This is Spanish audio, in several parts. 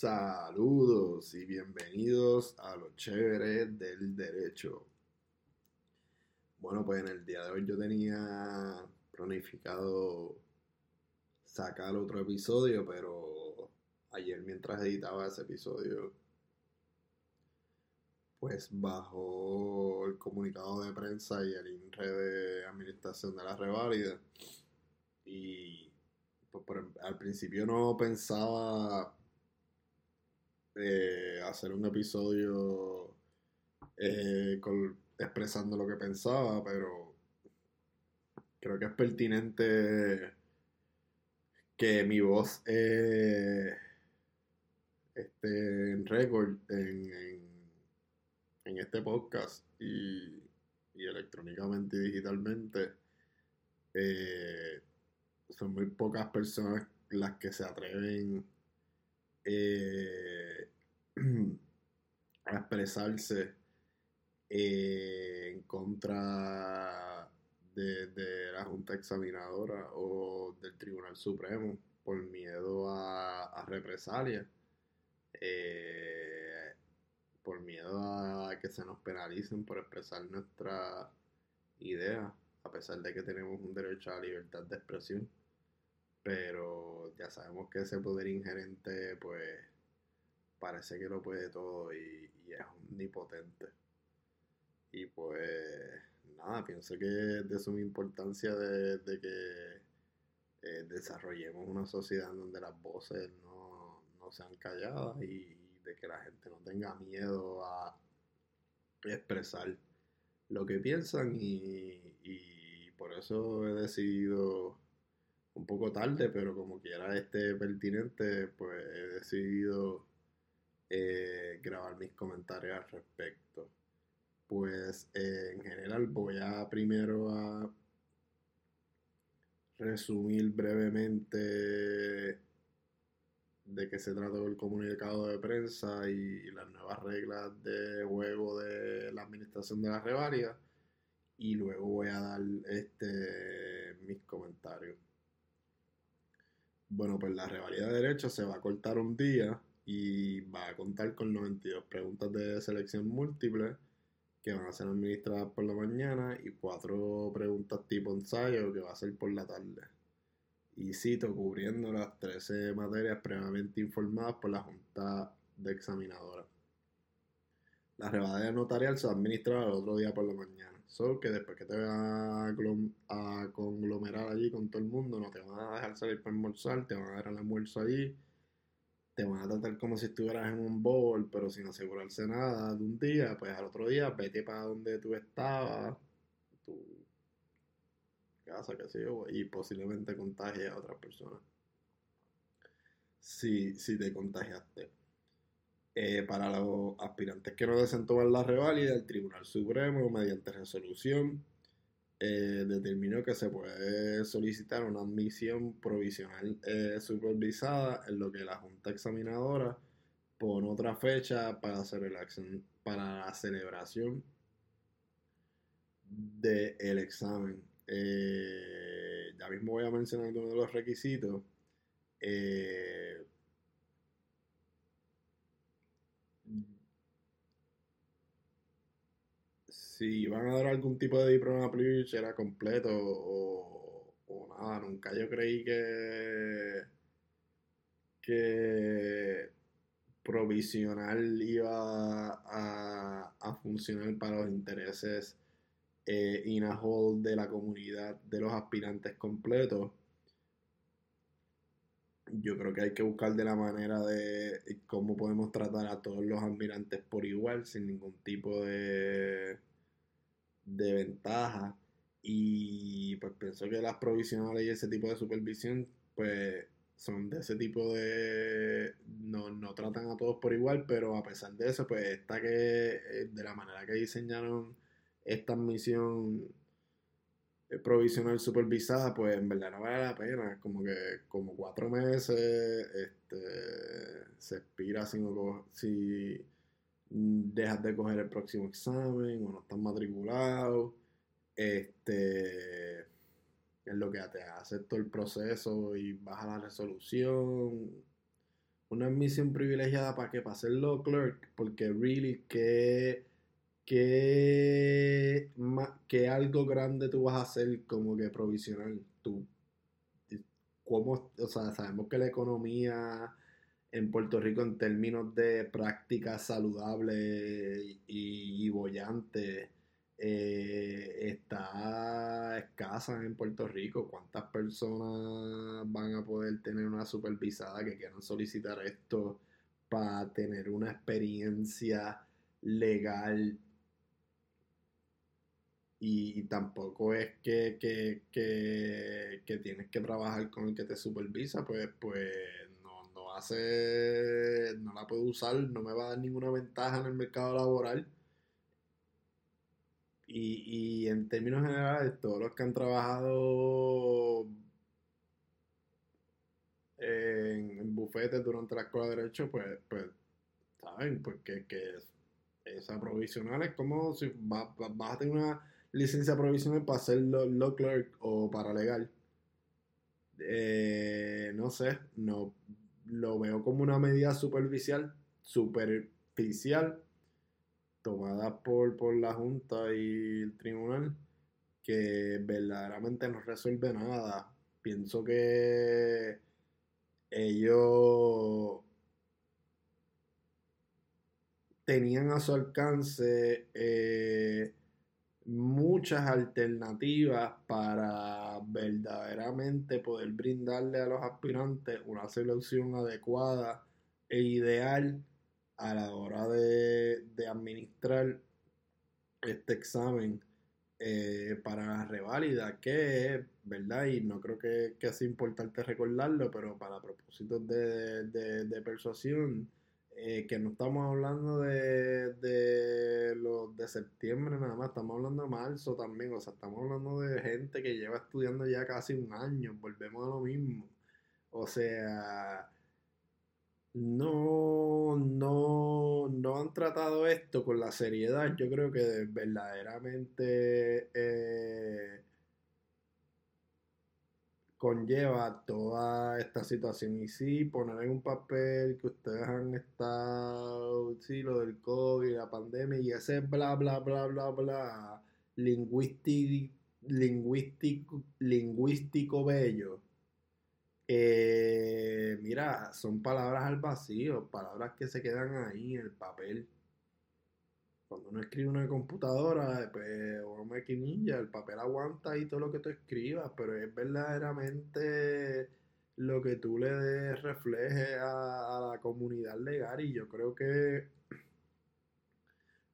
Saludos y bienvenidos a los chéveres del derecho. Bueno, pues en el día de hoy yo tenía planificado sacar otro episodio, pero ayer mientras editaba ese episodio, pues bajo el comunicado de prensa y el INRE de administración de la reválida. Y pues, al principio no pensaba eh, hacer un episodio eh, expresando lo que pensaba, pero creo que es pertinente que mi voz eh, esté en récord en, en, este podcast y, electrónicamente y digitalmente. son muy pocas personas las que se atreven eh, a expresarse eh, en contra de, la Junta Examinadora o del Tribunal Supremo por miedo a, a represalias, eh, por miedo a que se nos penalicen por expresar nuestra idea, a pesar de que tenemos un derecho a la libertad de expresión pero ya sabemos que ese poder ingerente pues parece que lo puede todo y, es omnipotente. Y pues nada, pienso que es de suma importancia de, que eh, desarrollemos una sociedad donde las voces no, sean calladas y, de que la gente no tenga miedo a expresar lo que piensan y, y por eso he decidido un poco tarde, pero como quiera este pertinente, pues he decidido eh, grabar mis comentarios al respecto. Pues eh, en general voy a primero a resumir brevemente de qué se trató el comunicado de prensa y, las nuevas reglas de juego de la administración de la revalia y luego voy a dar este mis comentarios. Bueno, pues la revalida de derechos se va a cortar un día y va a contar con 92 preguntas de selección múltiple que van a ser administradas por la mañana y cuatro preguntas tipo ensayo que va a ser por la tarde. Y cito, cubriendo las 13 materias previamente informadas por la Junta de Examinadora. La revalida notarial se va a administrar el otro día por la mañana. Solo que después que te veas a, conglomerar allí con todo el mundo, no te van a dejar salir para almorzar, te van a dar el almuerzo allí, te van a tratar como si estuvieras en un bowl, pero sin asegurarse nada de un día, pues al otro día vete para donde tú estabas, tu casa, qué sé yo, y posiblemente contagies a otras personas. Si, si te contagiaste. Eh, para los aspirantes que no deseen tomar la reválida, el Tribunal Supremo, mediante resolución, eh, determinó que se puede solicitar una admisión provisional eh, supervisada en lo que la Junta Examinadora pone otra fecha para, hacer para la celebración del examen. ya mismo voy a mencionar algunos de los requisitos. Si van a dar algún tipo de diploma plus era completo o, nada, nunca yo creí que que provisional iba a, funcionar para los intereses eh, in a whole de la comunidad de los aspirantes completos. Yo creo que hay que buscar de la manera de cómo podemos tratar a todos los aspirantes por igual, sin ningún tipo de de ventaja. Y pues pienso que las provisionales y ese tipo de supervisión pues son de ese tipo de no, no tratan a todos por igual pero a pesar de eso pues está que eh, de la manera que diseñaron esta admisión eh, provisional supervisada pues en verdad no vale la pena. Como que como cuatro meses este se expira si no si dejas de coger el próximo examen o no estás matriculado. Este es lo que te hace todo el proceso y baja la resolución. una admisión privilegiada para que para hacerlo clerk, porque really que algo grande tú vas a hacer como que provisional. Tú, ¿cómo, o sea, sabemos que la economía en Puerto Rico en términos de prácticas saludables y, y bollantes eh, está escasa en Puerto Rico. ¿Cuántas personas van a poder tener una supervisada que quieran solicitar esto para tener una experiencia legal? Y, tampoco es que, que, que, tienes que trabajar con el que te supervisa, pues, pues no, la puedo usar, no me va a dar ninguna ventaja en el mercado laboral y, en términos generales, todos los que han trabajado en, bufetes durante la escuela de Derecho, pues, pues saben, porque que esa provisional es como si vas, a tener una licencia provisional para ser law, clerk o para legal. Eh, no sé, no lo veo como una medida superficial, superficial tomadas por, por la Junta y el Tribunal que verdaderamente no resuelve nada. Pienso que ellos tenían a su alcance eh, muchas alternativas para verdaderamente poder brindarle a los aspirantes una selección adecuada e ideal a la hora de, administrar este examen eh, para la reválida, que ¿verdad? Y no creo que, sea importante recordarlo, pero para propósitos de, persuasión, eh, que no estamos hablando de, de los de septiembre nada más, estamos hablando de marzo también, o sea, estamos hablando de gente que lleva estudiando ya casi un año, volvemos a lo mismo. O sea, no, no, no han tratado esto con la seriedad. Yo creo que verdaderamente eh, conlleva toda esta situación. Y sí, poner en un papel que ustedes han estado, sí, lo del COVID, la pandemia y ese bla, bla, bla, bla, bla, lingüístico, lingüístico, lingüístico bello eh, mira, son palabras al vacío, palabras que se quedan ahí en el papel. Cuando uno escribe una computadora, pues, o una maquinilla, el papel aguanta ahí todo lo que tú escribas, pero es verdaderamente lo que tú le refleje a, la comunidad legal y yo creo que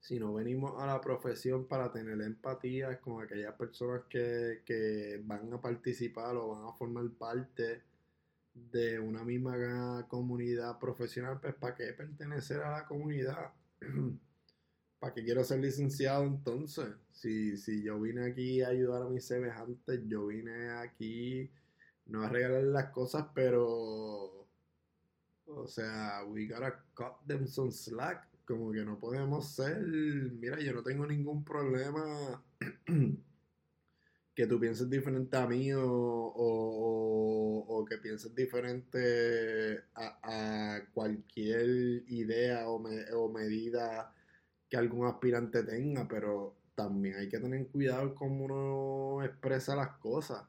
si no venimos a la profesión para tener empatía con aquellas personas que, que van a participar o van a formar parte de una misma comunidad profesional, pues ¿para qué pertenecer a la comunidad? ¿Para qué quiero ser licenciado entonces? Si, si yo vine aquí a ayudar a mis semejantes, yo vine aquí no a regalar las cosas, pero... O sea, we gotta cut them some slack. Como que no podemos ser... Mira, yo no tengo ningún problema que tú pienses diferente a mí o, que pienses diferente a, cualquier idea o, o, medida que algún aspirante tenga, pero también hay que tener cuidado cómo uno expresa las cosas.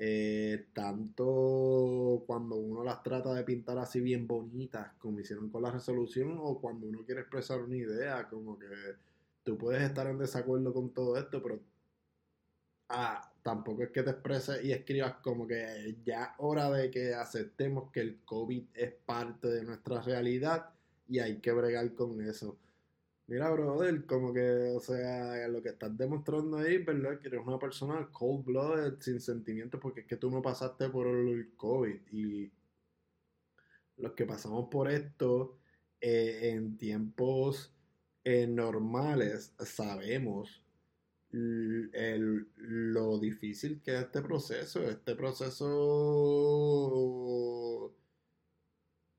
Eh, tanto cuando uno las trata de pintar así bien bonitas, como hicieron con la resolución, o cuando uno quiere expresar una idea, como que tú puedes estar en desacuerdo con todo esto, pero ah, tampoco es que te expreses y escribas como que ya hora de que aceptemos que el COVID es parte de nuestra realidad y hay que bregar con eso. Mira, brother, como que, o sea, lo que estás demostrando ahí, ¿verdad? Que eres una persona cold-blooded, sin sentimientos, porque es que tú no pasaste por el COVID. Y los que pasamos por esto eh, en tiempos eh, normales sabemos el, lo difícil que es este proceso. Este proceso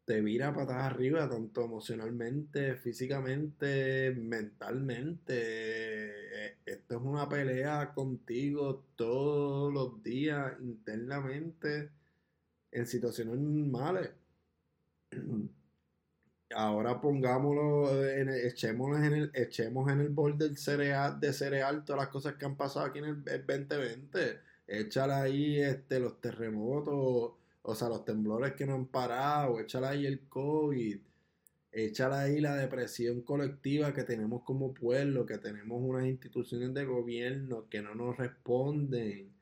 te vira patas arriba, tanto emocionalmente, físicamente, mentalmente. E, esto es una pelea contigo todos los días, internamente, en situaciones normales. ahora pongámoslo, en echémoslo en el, echemos en el bol del cereal, de cereal todas las cosas que han pasado aquí en el, 2020. Échale ahí este, los terremotos, o sea, los temblores que no han parado, échale ahí el COVID, échale ahí la depresión colectiva que tenemos como pueblo, que tenemos unas instituciones de gobierno que no nos responden.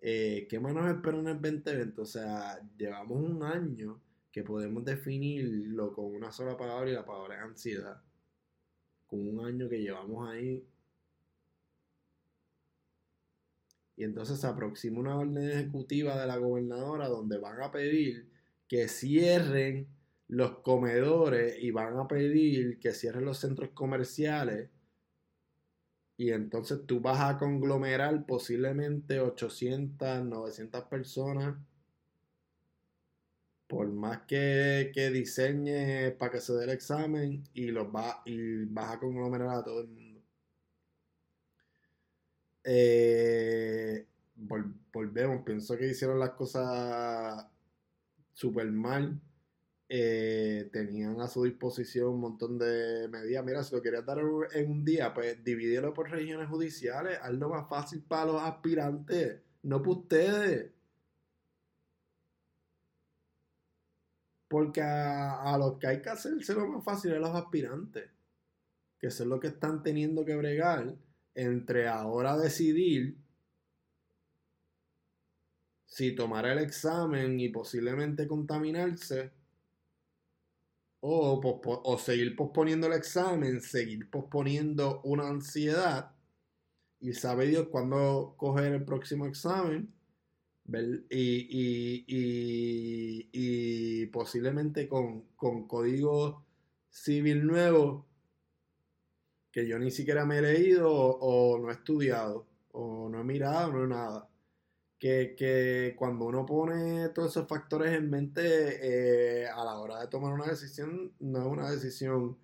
Eh, ¿Qué más nos espera en el 2020? O sea, llevamos un año que podemos definirlo con una sola palabra y la palabra es ansiedad. Con un año que llevamos ahí. Y entonces se aproxima una orden ejecutiva de la gobernadora donde van a pedir que cierren los comedores y van a pedir que cierren los centros comerciales. Y entonces tú vas a conglomerar posiblemente 800, 900 personas por más que, que diseñe para que se dé el examen y los va y vas a conglomerar a todo el mundo. Eh, volvemos, pienso que hicieron las cosas súper mal. Eh, tenían a su disposición un montón de medidas. Mira, si lo querías dar en un día, pues divídelo por regiones judiciales, hazlo más fácil para los aspirantes, no para ustedes. Porque a, los que hay que hacerse lo más fácil es los aspirantes, que son los que están teniendo que bregar entre ahora decidir si tomar el examen y posiblemente contaminarse o, o, seguir posponiendo el examen, seguir posponiendo una ansiedad y sabe Dios cuándo coger el próximo examen y, y, posiblemente con, con código civil nuevo que yo ni siquiera me he leído o, no he estudiado o no he mirado, no he nada. Que, cuando uno pone todos esos factores en mente eh, a la hora de tomar una decisión, no es una decisión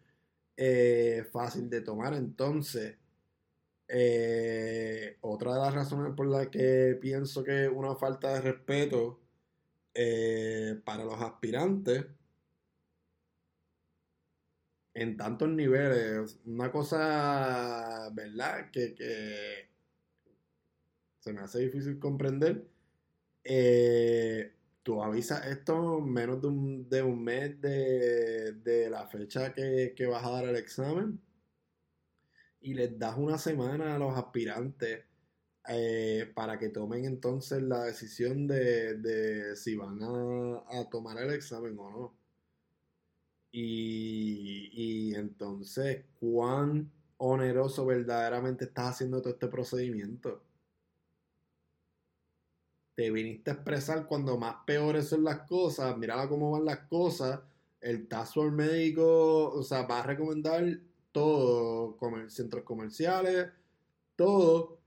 eh, fácil de tomar. Entonces, eh, otra de las razones por las que pienso que una falta de respeto eh, para los aspirantes en tantos niveles, una cosa, ¿verdad? Que, se me hace difícil comprender. Eh, tú avisas esto menos de un, de un mes de, la fecha que, que vas a dar el examen y les das una semana a los aspirantes eh, para que tomen entonces la decisión de, si van a, tomar el examen o no. Y, y, entonces, ¿cuán oneroso verdaderamente estás haciendo todo este procedimiento? Te viniste a expresar cuando más peores son las cosas, mira cómo van las cosas, el task médico, o sea, va a recomendar todo, centros comerciales, todo.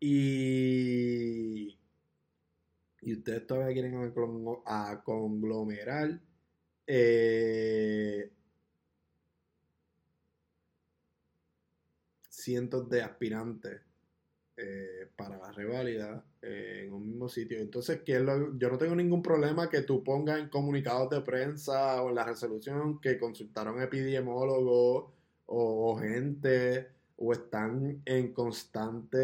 Y, y ustedes todavía quieren a conglomerar eh, cientos de aspirantes eh, para la reválida eh, en un mismo sitio. Entonces, yo no tengo ningún problema que tú pongas en comunicados de prensa o en la resolución que consultaron epidemiólogos o, gente o están en constante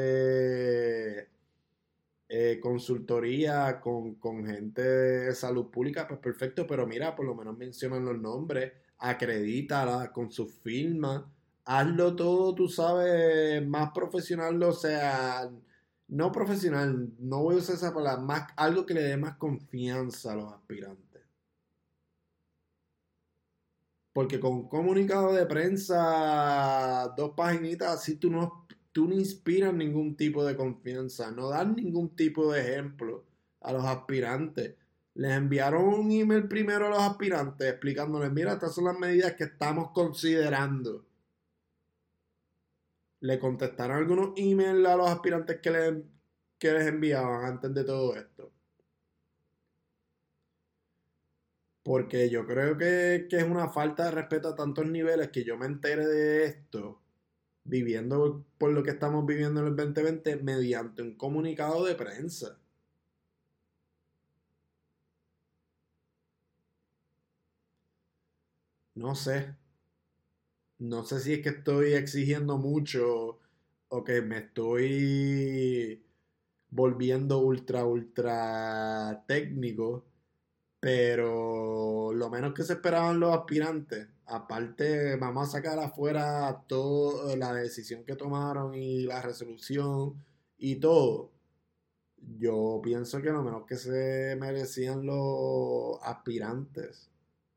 eh, consultoría con, gente de salud pública, pues perfecto, pero mira, por lo menos mencionan los nombres, acredítala con su firma, hazlo todo, tú sabes, más profesional, o sea, no profesional, no voy a usar esa palabra, más, algo que le dé más confianza a los aspirantes. Porque con comunicado de prensa, dos paginitas, así tú no, tú no inspiras ningún tipo de confianza, no das ningún tipo de ejemplo a los aspirantes. Les enviaron un email primero a los aspirantes explicándoles, mira, estas son las medidas que estamos considerando. Le contestaron algunos emails a los aspirantes que les, que les enviaban antes de todo esto. Porque yo creo que, es una falta de respeto a tantos niveles que yo me entere de esto viviendo por lo que estamos viviendo en el 2020 mediante un comunicado de prensa. no sé. No sé si es que estoy exigiendo mucho o que me estoy volviendo ultra, ultra técnico, pero lo menos que se esperaban los aspirantes, aparte vamos a sacar afuera toda la decisión que tomaron y la resolución y todo. Yo pienso que lo menos que se merecían los aspirantes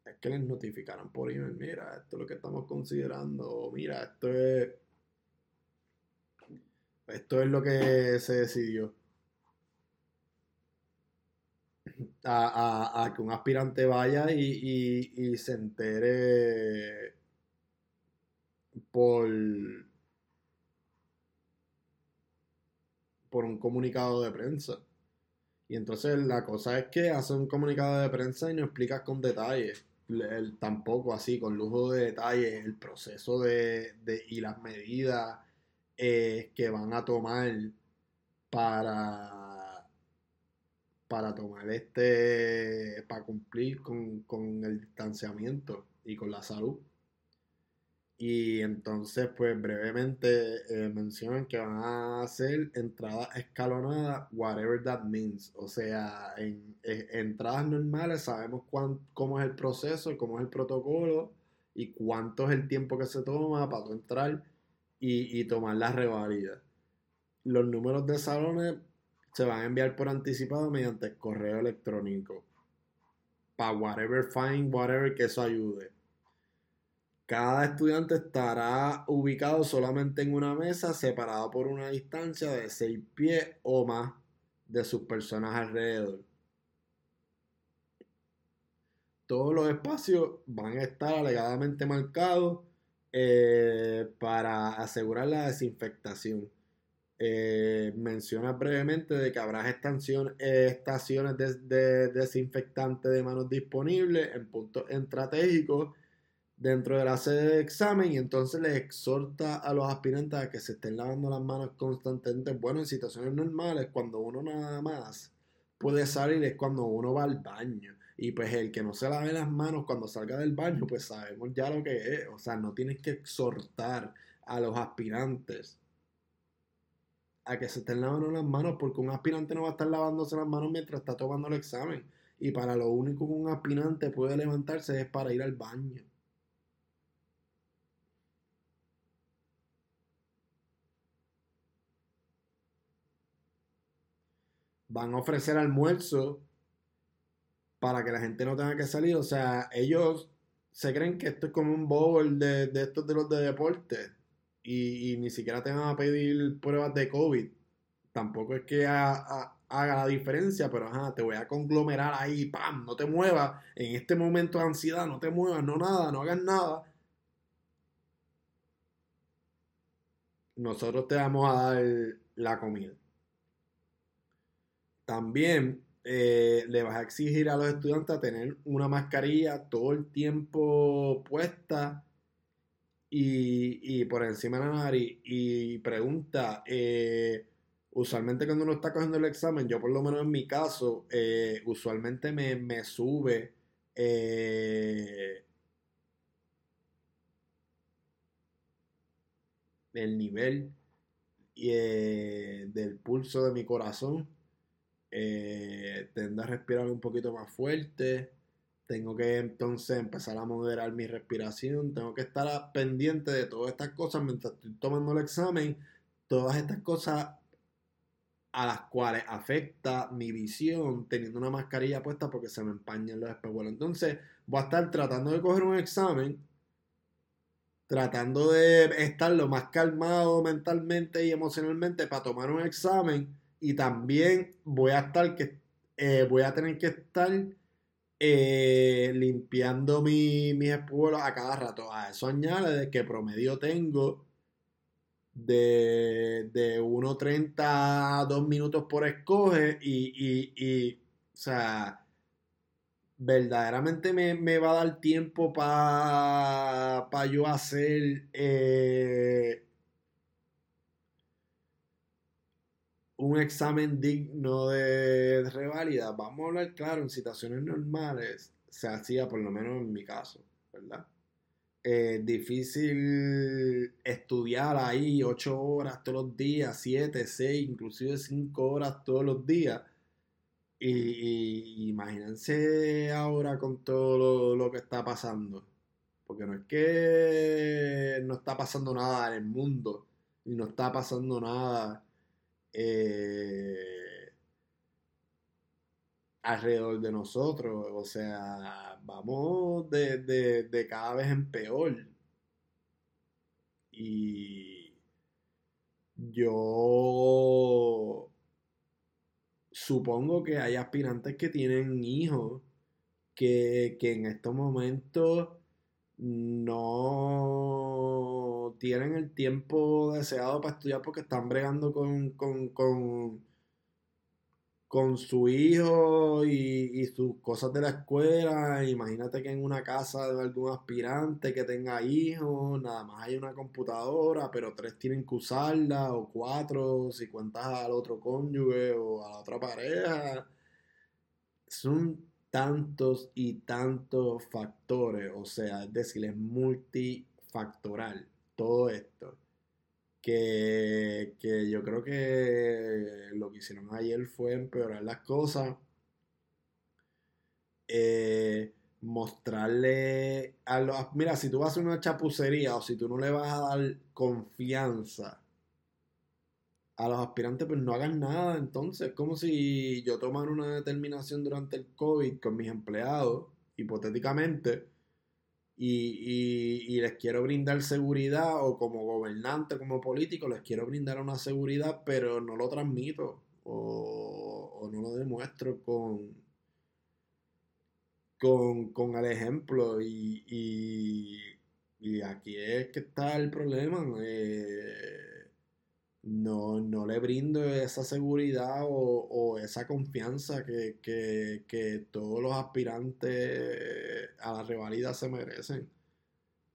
es que les notificaran por email, mira, esto es lo que estamos considerando, mira, esto es esto es lo que se decidió. A, que un aspirante vaya y, se entere por, por un comunicado de prensa. Y entonces la cosa es que hace un comunicado de prensa y no explicas con detalle. tampoco así, con lujo de detalle, el proceso de, de, y las medidas eh, que van a tomar para, para tomar este, para cumplir con, el distanciamiento y con la salud. Y entonces, pues brevemente eh, mencionan que van a hacer entradas escalonadas, whatever that means. O sea, en, entradas normales sabemos cómo es el proceso, cómo es el protocolo y cuánto es el tiempo que se toma para entrar y, tomar la revalida. Los números de salones se van a enviar por anticipado mediante correo electrónico. Para whatever fine, whatever que eso ayude. Cada estudiante estará ubicado solamente en una mesa, separado por una distancia de 6 pies o más de sus personas alrededor. Todos los espacios van a estar alegadamente marcados eh, para asegurar la desinfectación. Eh, menciona brevemente de que habrá estaciones de, desinfectante de manos disponibles en puntos estratégicos dentro de la sede de examen y entonces le exhorta a los aspirantes a que se estén lavando las manos constantemente. Bueno, en situaciones normales, cuando uno nada más puede salir es cuando uno va al baño. Y pues el que no se lave las manos cuando salga del baño, pues sabemos ya lo que es. O sea, no tienes que exhortar a los aspirantes a que se estén lavando las manos, porque un aspirante no va a estar lavándose las manos mientras está tomando el examen. Y para lo único que un aspirante puede levantarse es para ir al baño. Van a ofrecer almuerzo para que la gente no tenga que salir. O sea, ellos se creen que esto es como un bowl de, de estos de los de deporte y, ni siquiera te van a pedir pruebas de COVID. Tampoco es que haga la diferencia, pero ajá, te voy a conglomerar ahí, ¡pam! No te muevas. En este momento de ansiedad, no te muevas, no nada, no hagas nada. Nosotros te vamos a dar la comida. También eh, le vas a exigir a los estudiantes a tener una mascarilla todo el tiempo puesta y, por encima de la nariz. Y pregunta, eh, usualmente cuando uno está cogiendo el examen, yo por lo menos en mi caso, eh, usualmente me, me sube el nivel del pulso de mi corazón eh, tendo a respirar un poquito más fuerte, tengo que entonces empezar a moderar mi respiración, tengo que estar pendiente de todas estas cosas mientras estoy tomando el examen, todas estas cosas a las cuales afecta mi visión teniendo una mascarilla puesta porque se me empañan los espejuelos. Entonces voy a estar tratando de coger un examen, tratando de estar lo más calmado mentalmente y emocionalmente para tomar un examen y también voy a estar que eh, voy a tener que estar eh, limpiando mi, mis espuelos a cada rato. A eso añade de que promedio tengo de, de 1.30 a 2 minutos por escoge y, y, o sea, verdaderamente me, va a dar tiempo para pa yo hacer eh, un examen digno de, reválida, vamos a hablar claro, en situaciones normales se hacía, por lo menos en mi caso, ¿verdad? Es difícil estudiar ahí ocho horas todos los días, siete, seis, inclusive cinco horas todos los días. Y, imagínense ahora con todo lo, que está pasando. Porque no es que no está pasando nada en el mundo, y no está pasando nada eh, alrededor de nosotros. O sea, vamos de, de cada vez en peor. Y yo supongo que hay aspirantes que tienen hijos que, en estos momentos no tienen el tiempo deseado para estudiar porque están bregando con, con, con su hijo y, sus cosas de la escuela. Imagínate que en una casa de algún aspirante que tenga hijos, nada más hay una computadora, pero tres tienen que usarla, o cuatro, si cuentas al otro cónyuge o a la otra pareja. Son tantos y tantos factores, o sea, es decir, es multifactoral todo esto que, yo creo que lo que hicieron ayer fue empeorar las cosas. Eh, mostrarle a los... Mira, si tú vas a una chapucería o si tú no le vas a dar confianza a los aspirantes, pues no hagan nada. Entonces, como si yo tomara una determinación durante el COVID con mis empleados, hipotéticamente, y, les quiero brindar seguridad o como gobernante, como político, les quiero brindar una seguridad, pero no lo transmito o, no lo demuestro con, con, el ejemplo y, y, aquí es que está el problema. Eh, no, no le brindo esa seguridad o, esa confianza que, todos los aspirantes a la rivalidad se merecen.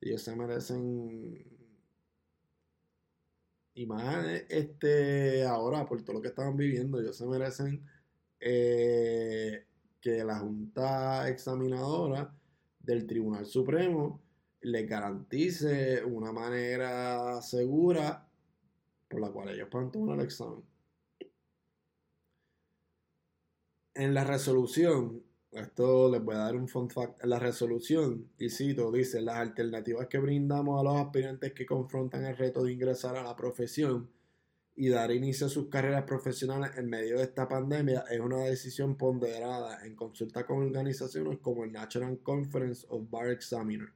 Ellos se merecen y más este ahora por todo lo que estaban viviendo, ellos se merecen eh, que la Junta Examinadora del Tribunal Supremo les garantice una manera segura por la cual ellos puedan tomar el examen. En la resolución, esto les voy a dar un fun fact, en la resolución, y cito, dice, las alternativas que brindamos a los aspirantes que confrontan el reto de ingresar a la profesión y dar inicio a sus carreras profesionales en medio de esta pandemia es una decisión ponderada en consulta con organizaciones como el National Conference of Bar Examiners.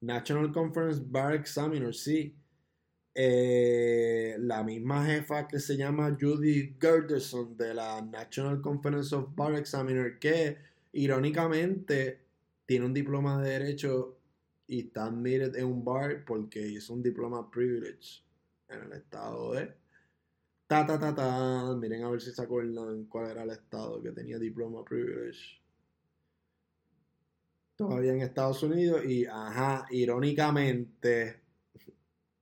National Conference Bar Examiners, sí, eh, la misma jefa que se llama Judy Gerderson de la National Conference of Bar Examiner, que irónicamente tiene un diploma de Derecho y está admitted en un bar porque hizo un diploma privilege en el estado. Ta, ta, ta, ta. Miren a ver si se acuerdan cuál era el estado que tenía diploma privilege. Todavía en Estados Unidos y, ajá, irónicamente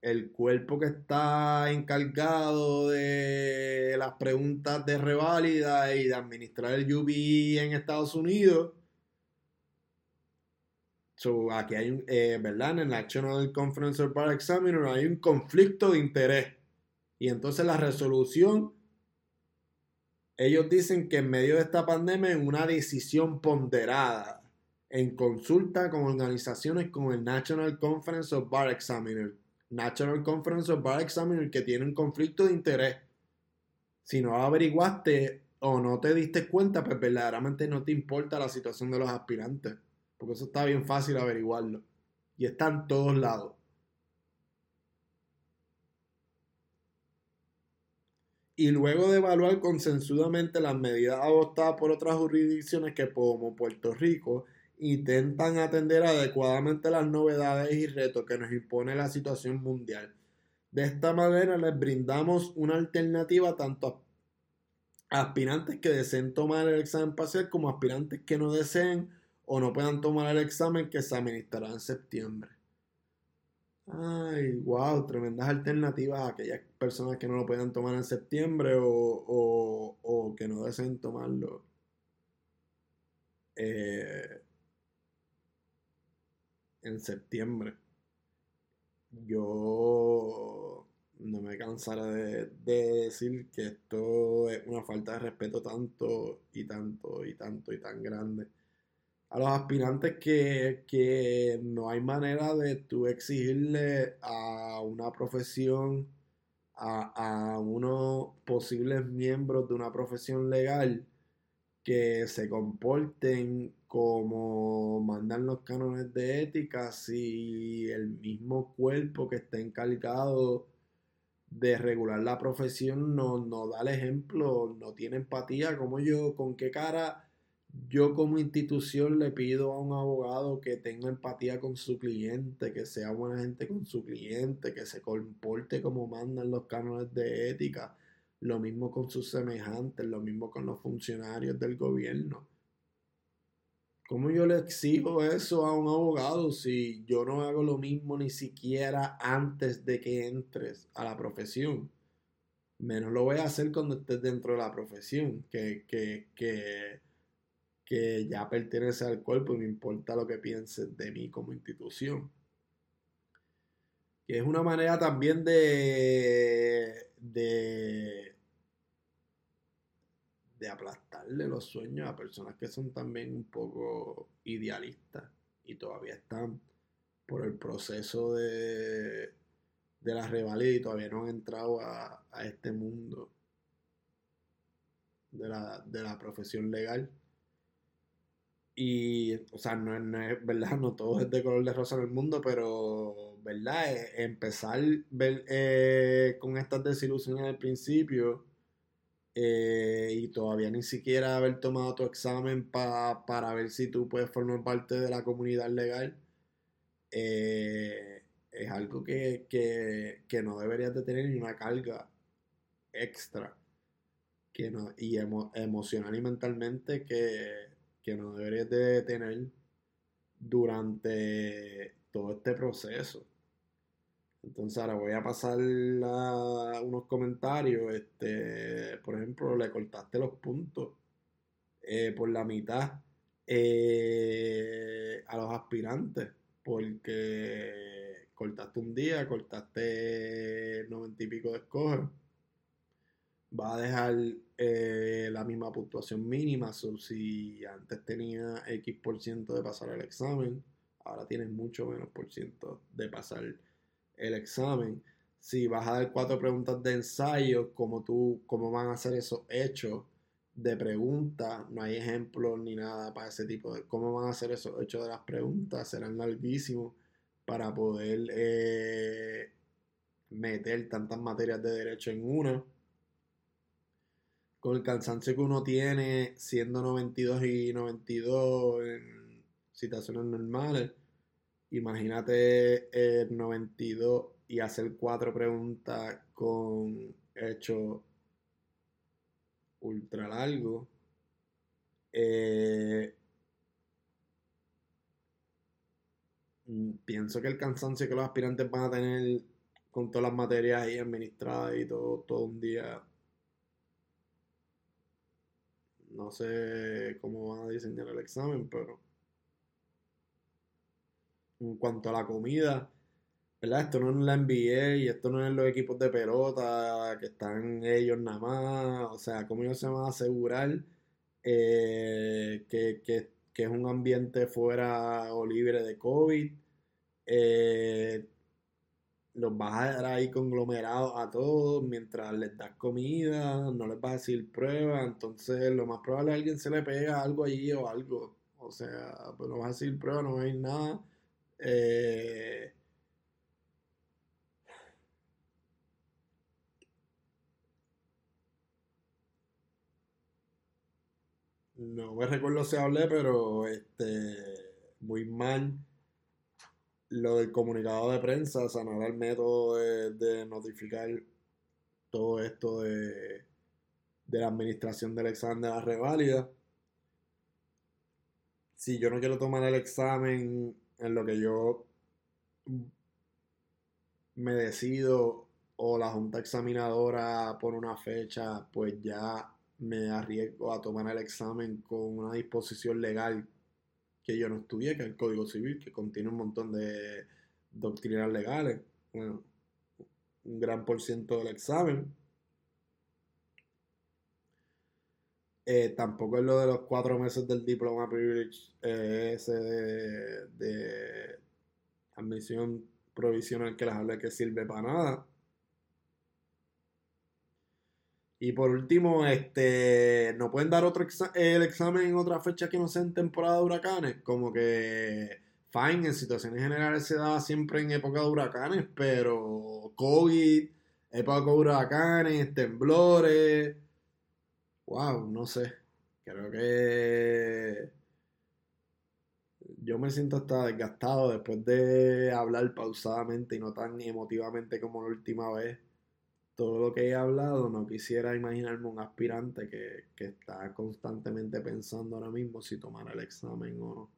el cuerpo que está encargado de las preguntas de reválida y de administrar el UBI en Estados Unidos. aquí hay un, eh, ¿verdad? En el National Conference of Bar Examiner hay un conflicto de interés. Y entonces la resolución, ellos dicen que en medio de esta pandemia es una decisión ponderada en consulta con organizaciones como el National Conference of Bar Examiner National Conference of Bar Examiner que tiene un conflicto de interés. Si no averiguaste o no te diste cuenta, pues verdaderamente no te importa la situación de los aspirantes. Porque eso está bien fácil averiguarlo. Y está en todos lados. Y luego de evaluar consensudamente las medidas adoptadas por otras jurisdicciones que como Puerto Rico intentan atender adecuadamente las novedades y retos que nos impone la situación mundial. De esta manera les brindamos una alternativa tanto a aspirantes que deseen tomar el examen parcial como aspirantes que no deseen o no puedan tomar el examen que se administrará en septiembre. Ay, wow, tremendas alternativas a aquellas personas que no lo puedan tomar en septiembre o, o que no deseen tomarlo. Eh, en septiembre. Yo no me cansaré de, decir que esto es una falta de respeto tanto y tanto y tanto y tan grande a los aspirantes que, que no hay manera de tú exigirle a una profesión, a, a unos posibles miembros de una profesión legal que se comporten como mandan los cánones de ética si el mismo cuerpo que está encargado de regular la profesión no, no da el ejemplo, no tiene empatía, como yo, con qué cara yo como institución le pido a un abogado que tenga empatía con su cliente, que sea buena gente con su cliente, que se comporte como mandan los cánones de ética, lo mismo con sus semejantes, lo mismo con los funcionarios del gobierno. ¿Cómo yo le exijo eso a un abogado si yo no hago lo mismo ni siquiera antes de que entres a la profesión? Menos lo voy a hacer cuando estés dentro de la profesión, que, que, que, que ya pertenece al cuerpo y me importa lo que pienses de mí como institución. Que es una manera también de, de de aplastarle los sueños a personas que son también un poco idealistas y todavía están por el proceso de, de la revalida y todavía no han entrado a, este mundo de la, de la, profesión legal. Y, o sea, no, es verdad, no todo es de color de rosa en el mundo, pero, ¿verdad? E, empezar eh, con estas desilusiones al principio eh, y todavía ni siquiera haber tomado tu examen para ver si tú puedes formar parte de la comunidad legal, eh, es algo que, no deberías de tener ni una carga extra que no, y emocional y mentalmente que, que no deberías de tener durante todo este proceso. Entonces ahora voy a pasar unos comentarios. Este, por ejemplo, le cortaste los puntos eh, por la mitad eh, a los aspirantes porque cortaste un día, cortaste noventa y pico de escoger. Va a dejar eh, la misma puntuación mínima. si antes tenía X por ciento de pasar el examen, ahora tienes mucho menos por ciento de pasar el examen. Si vas a dar cuatro preguntas de ensayo, como tú, cómo van a ser esos hechos de preguntas, no hay ejemplos ni nada para ese tipo de cómo van a ser esos hechos de las preguntas, serán larguísimos para poder eh, meter tantas materias de derecho en una. Con el cansancio que uno tiene siendo 92 y 92 en situaciones normales, Imagínate el 92 y hacer cuatro preguntas con hecho ultra largo. Eh, mm, pienso que el cansancio que los aspirantes van a tener con todas las materias ahí administradas y todo, todo un día. No sé cómo van a diseñar el examen, pero en cuanto a la comida, ¿verdad? Esto no es la NBA y esto no es los equipos de pelota que están ellos nada más. O sea, ¿cómo ellos se van a asegurar eh, que, es un ambiente fuera o libre de COVID? Eh, los vas a dar ahí conglomerados a todos mientras les das comida, no les vas a decir prueba, entonces lo más probable es que alguien se le pega algo allí o algo. O sea, pues no vas a decir prueba, no va a ir nada eh, no me recuerdo si hablé, pero este muy mal lo del comunicado de prensa, era el método de, notificar todo esto de, de la administración del examen de la reválida. Si yo no quiero tomar el examen en lo que yo me decido o la junta examinadora por una fecha, pues ya me arriesgo a tomar el examen con una disposición legal que yo no estudié, que es el Código Civil, que contiene un montón de doctrinas legales. Bueno, un gran por ciento del examen. Eh, tampoco es lo de los cuatro meses del diploma privilege eh, ese de, admisión provisional que les hablé que sirve para nada. Y por último, este, no pueden dar otro el examen en otra fecha que no sea en temporada de huracanes. Como que, fine, en situaciones generales se daba siempre en época de huracanes, pero COVID, época de huracanes, temblores. Wow, no sé. Creo que yo me siento hasta desgastado después de hablar pausadamente y no tan emotivamente como la última vez todo lo que he hablado, no quisiera imaginarme un aspirante que, está constantemente pensando ahora mismo si tomar el examen o no.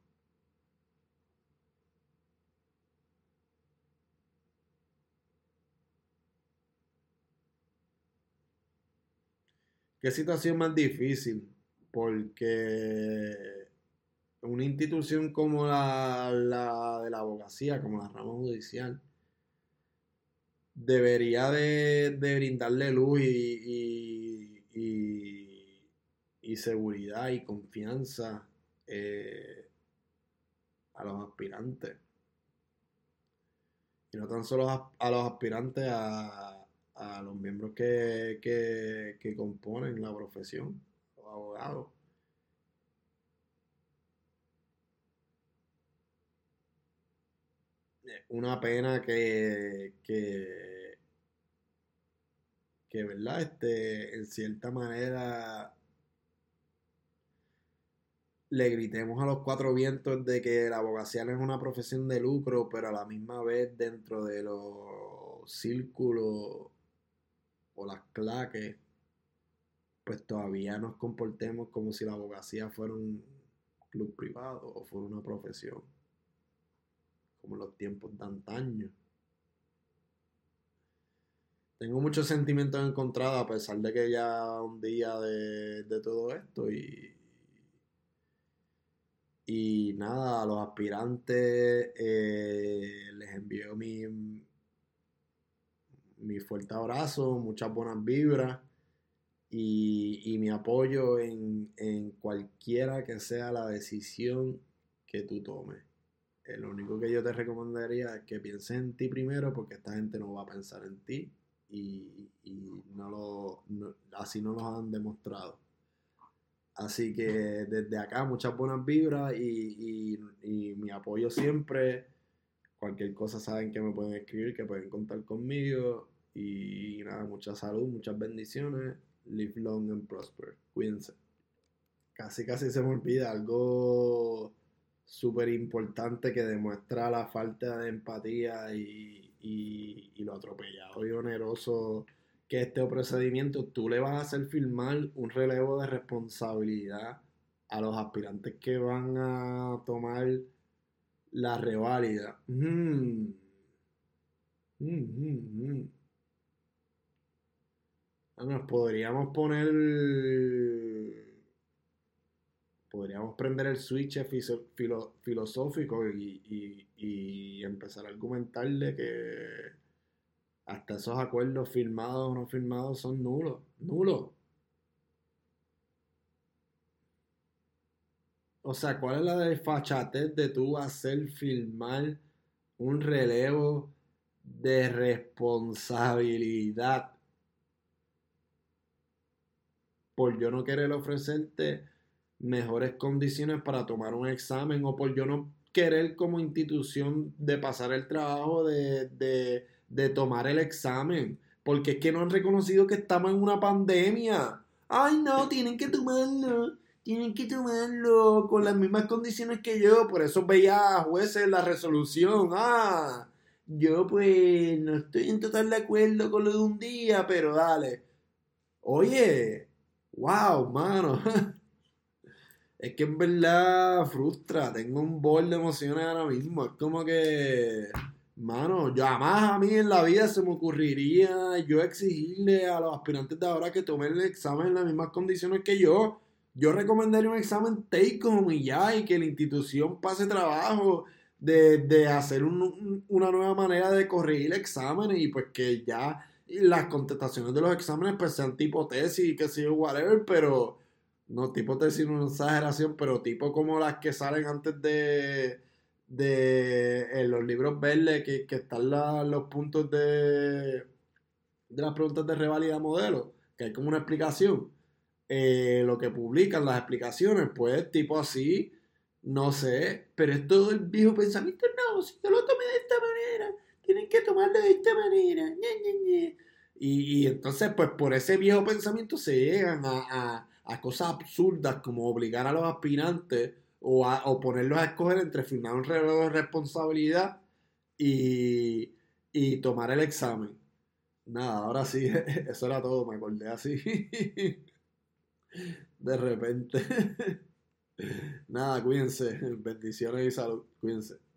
¿Qué situación más difícil? Porque una institución como la, la de la abogacía, como la rama judicial, debería de, brindarle luz y, y, seguridad y confianza eh, a los aspirantes. Y no tan solo a, los aspirantes, a, los miembros que, que componen la profesión, los abogados. una pena que, que, que, ¿verdad? Este, en cierta manera le gritemos a los cuatro vientos de que la abogacía no es una profesión de lucro, pero a la misma vez dentro de los círculos o las claques, pues todavía nos comportemos como si la abogacía fuera un club privado o fuera una profesión como los tiempos de antaño. Tengo muchos sentimientos encontrados a pesar de que ya un día de, todo esto y, y nada, a los aspirantes eh, les envío mi, mi fuerte abrazo, muchas buenas vibras y, y mi apoyo en, en cualquiera que sea la decisión que tú tomes. Eh, lo único que yo te recomendaría es que pienses en ti primero porque esta gente no va a pensar en ti y, no lo, así no lo han demostrado. Así que desde acá muchas buenas vibras y, mi apoyo siempre. Cualquier cosa saben que me pueden escribir, que pueden contar conmigo. Y nada, mucha salud, muchas bendiciones. Live long and prosper. Cuídense. Casi, casi se me olvida algo súper importante que demuestra la falta de empatía y, lo atropellado y oneroso que este procedimiento, tú le vas a hacer firmar un relevo de responsabilidad a los aspirantes que van a tomar la reválida. Mm. Mm, mm, nos podríamos poner podríamos prender el switch filosófico y, empezar a argumentarle que hasta esos acuerdos firmados o no firmados son nulos. Nulos. O sea, ¿cuál es la desfachatez de tú hacer firmar un relevo de responsabilidad por yo no querer ofrecerte mejores condiciones para tomar un examen o por yo no querer como institución de pasar el trabajo de, tomar el examen. Porque es que no han reconocido que estamos en una pandemia. Ay, no, tienen que tomarlo. Tienen que tomarlo con las mismas condiciones que yo. Por eso veía a jueces la resolución. Ah, yo pues no estoy en total de acuerdo con lo de un día, pero dale. Oye, wow, mano. Es que en verdad frustra. Tengo un bol de emociones ahora mismo. Es como que, mano, jamás a mí en la vida se me ocurriría yo exigirle a los aspirantes de ahora que tomen el examen en las mismas condiciones que yo. Yo recomendaría un examen take home y ya, y que la institución pase trabajo de, hacer una nueva manera de corregir exámenes y pues que ya las contestaciones de los exámenes pues sean tipo tesis y que sea whatever, pero no tipo tesis, una exageración, pero tipo como las que salen antes de, de los libros verdes que, están los puntos de, de las preguntas de revalida modelo, que hay como una explicación. Eh, lo que publican, las explicaciones, pues tipo así, no sé, pero es todo el viejo pensamiento, no, si yo lo tomé de esta manera, tienen que tomarlo de esta manera, Y, entonces, pues por ese viejo pensamiento se llegan a, cosas absurdas como obligar a los aspirantes o, a, o ponerlos a escoger entre firmar un reloj de responsabilidad y, y tomar el examen. Nada, ahora sí, eso era todo, me acordé así. De repente. Nada, cuídense. Bendiciones y salud. Cuídense.